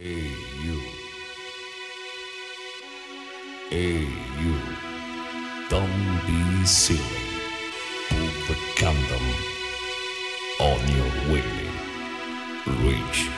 Hey you. You. Don't be silly. Put the condom on your way. Reach.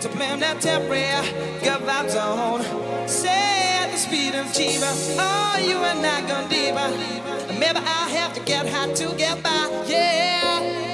Contemporary, good vibes on. Say at the speed of Chiba, oh, you are not gonna diva. Maybe I'll have to get high to get by, yeah.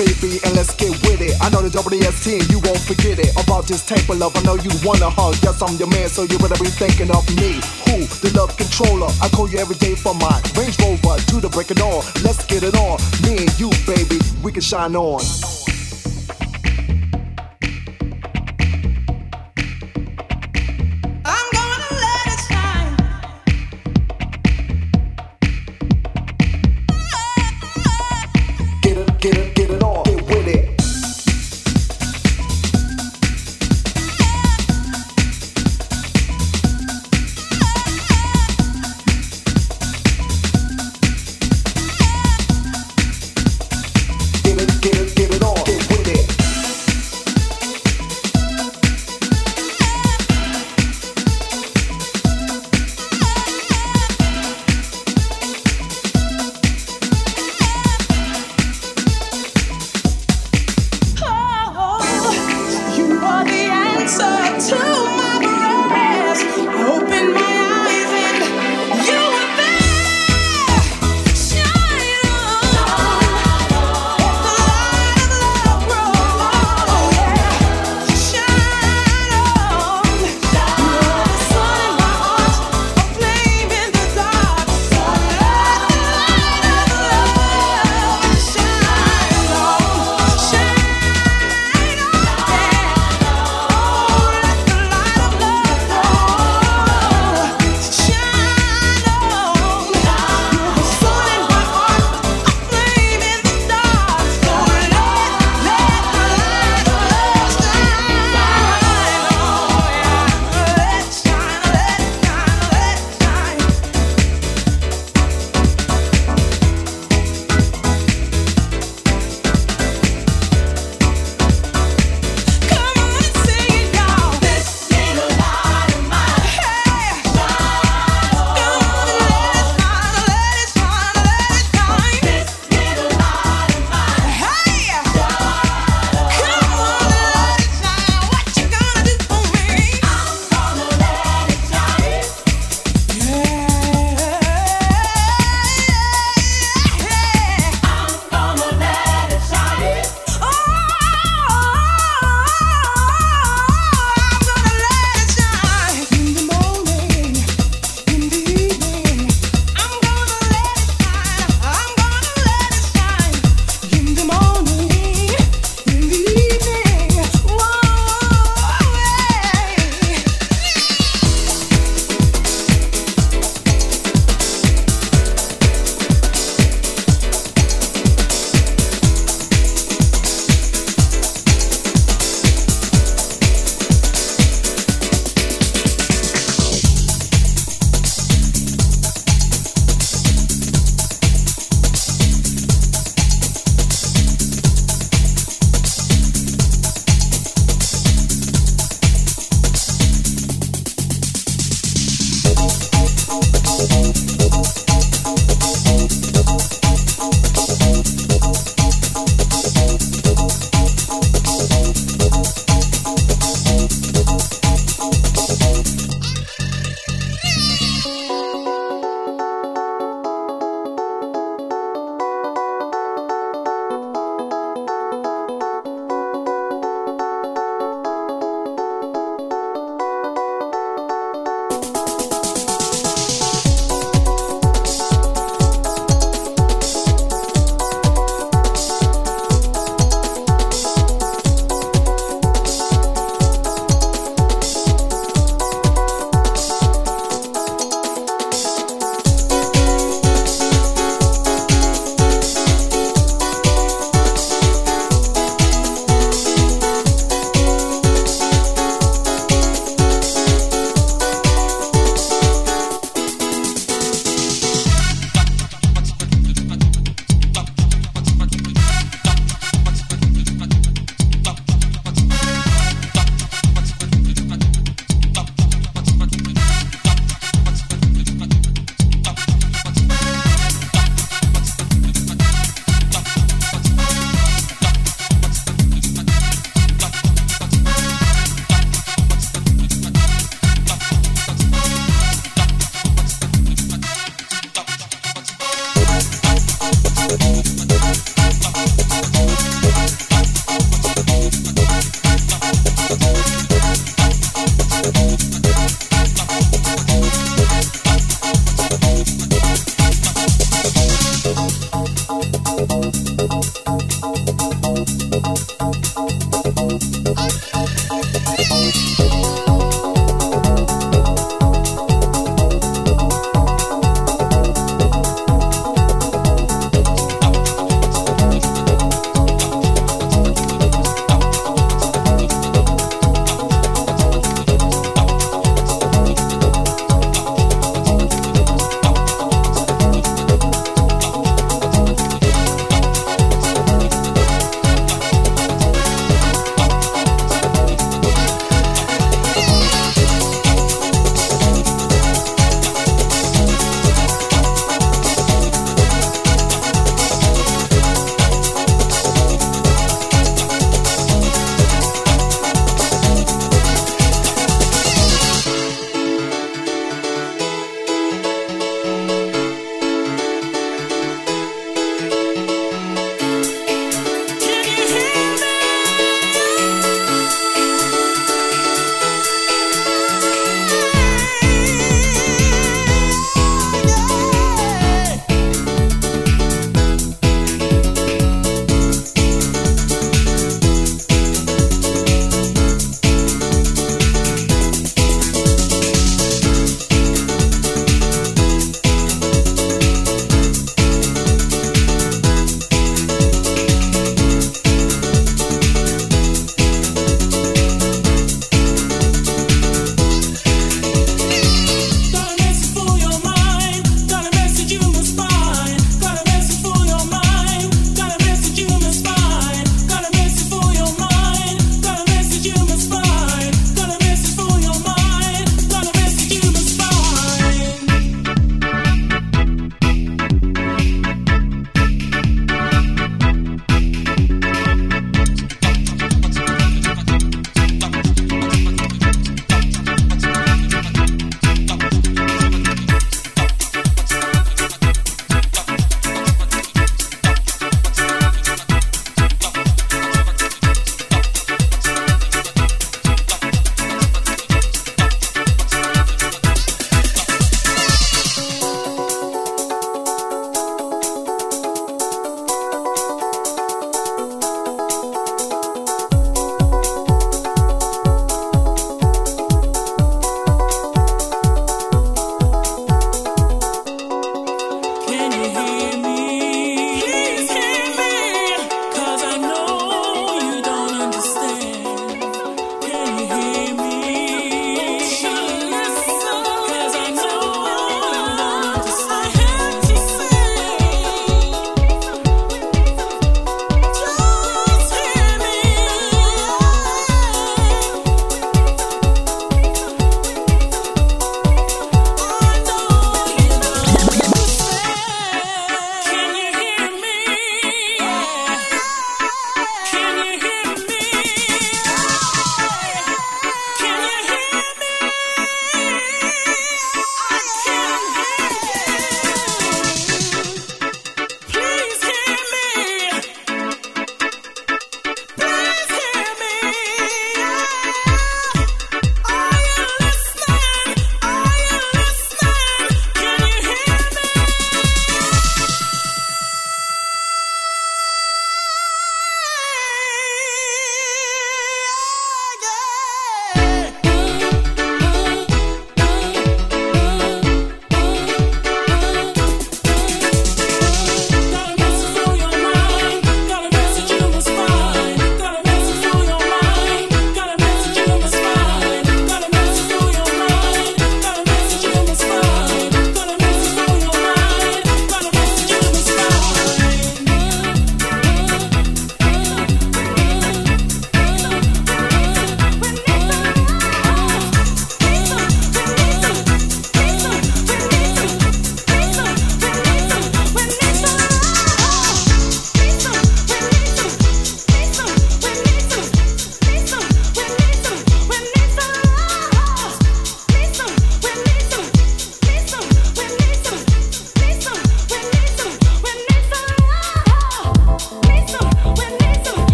Baby, and let's get with it. I know the WST you won't forget it. About this of love, I know you wanna hug. Yes, I'm your man, so you better be thinking of me. Who? The love controller. I call you every day for my Range Rover to the break it on. Let's get it on. Me and you, baby, we can shine on. out.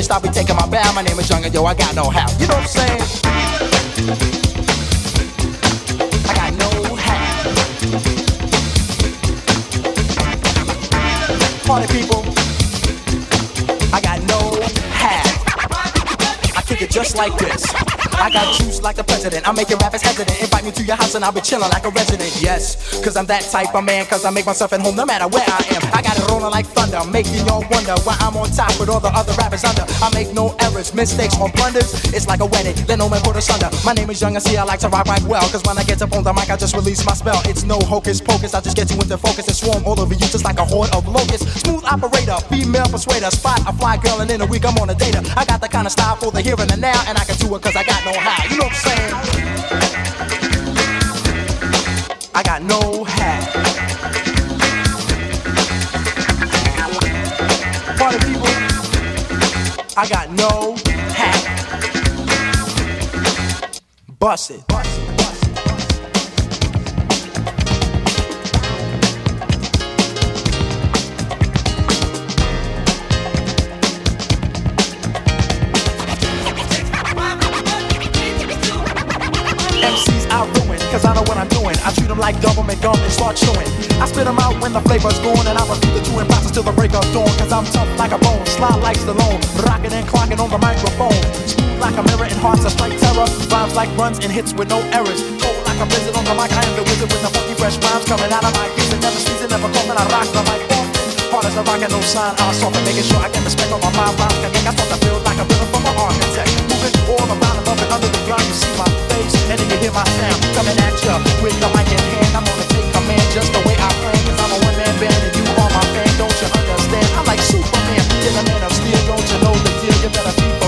finished, I'll be taking my bow. My name is and yo, I got know how. You know what I'm saying? I got no. Party people, I got no hat. I kick it just like this. I got juice like the president. I'm making rappers hesitant. Invite me to your house and I'll be chilling like a resident. Yes, cause I'm that type of man. Cause I make myself at home no matter where I am. I got it rolling like thunder, making y'all wonder why I'm on top with all the other rappers under. I make no errors, mistakes, or blunders. It's like a wedding, let no man put us under. My name is Young and see I like to rock right well. Cause when I get up on the mic, I just release my spell. It's no hocus pocus, I just get you into focus and swarm all over you just like a horde of locusts. Smooth operator, female persuader, spot a fly girl, and in a week I'm on a data. I got the kind of style for the here and the now, and I can do it cause I got know how. You know what I'm saying? I got no hat. Bust it. MCs I ruin, cause I know what I'm doing. I treat them like government gum and start chewing. I spit them out when the flavor's gone, and I repeat the two imposters till the break of dawn. Cause I'm tough like a bone, sly like Stallone, rocking and clocking on the microphone. Smooth like a mirror and hearts that strike terror. Rhymes like runs and hits with no errors. Cold like a blizzard on the mic, I am the wizard with the funky fresh rhymes coming out of my ears. And never season, never and I rock the mic often. Hard as a rock and no sign, I was soften, making sure I get respect on my mind. Rhymes connect, I start to feel like a builder from an architect. Moving all around above and under the ground, you see my face, and then you hear my sound coming at ya with the mic in hand. I'm gonna take command just the way I plan, I'm a one man band and you are my. Don't you understand? I'm like Superman, man of steel. Don't you know the deal? You better be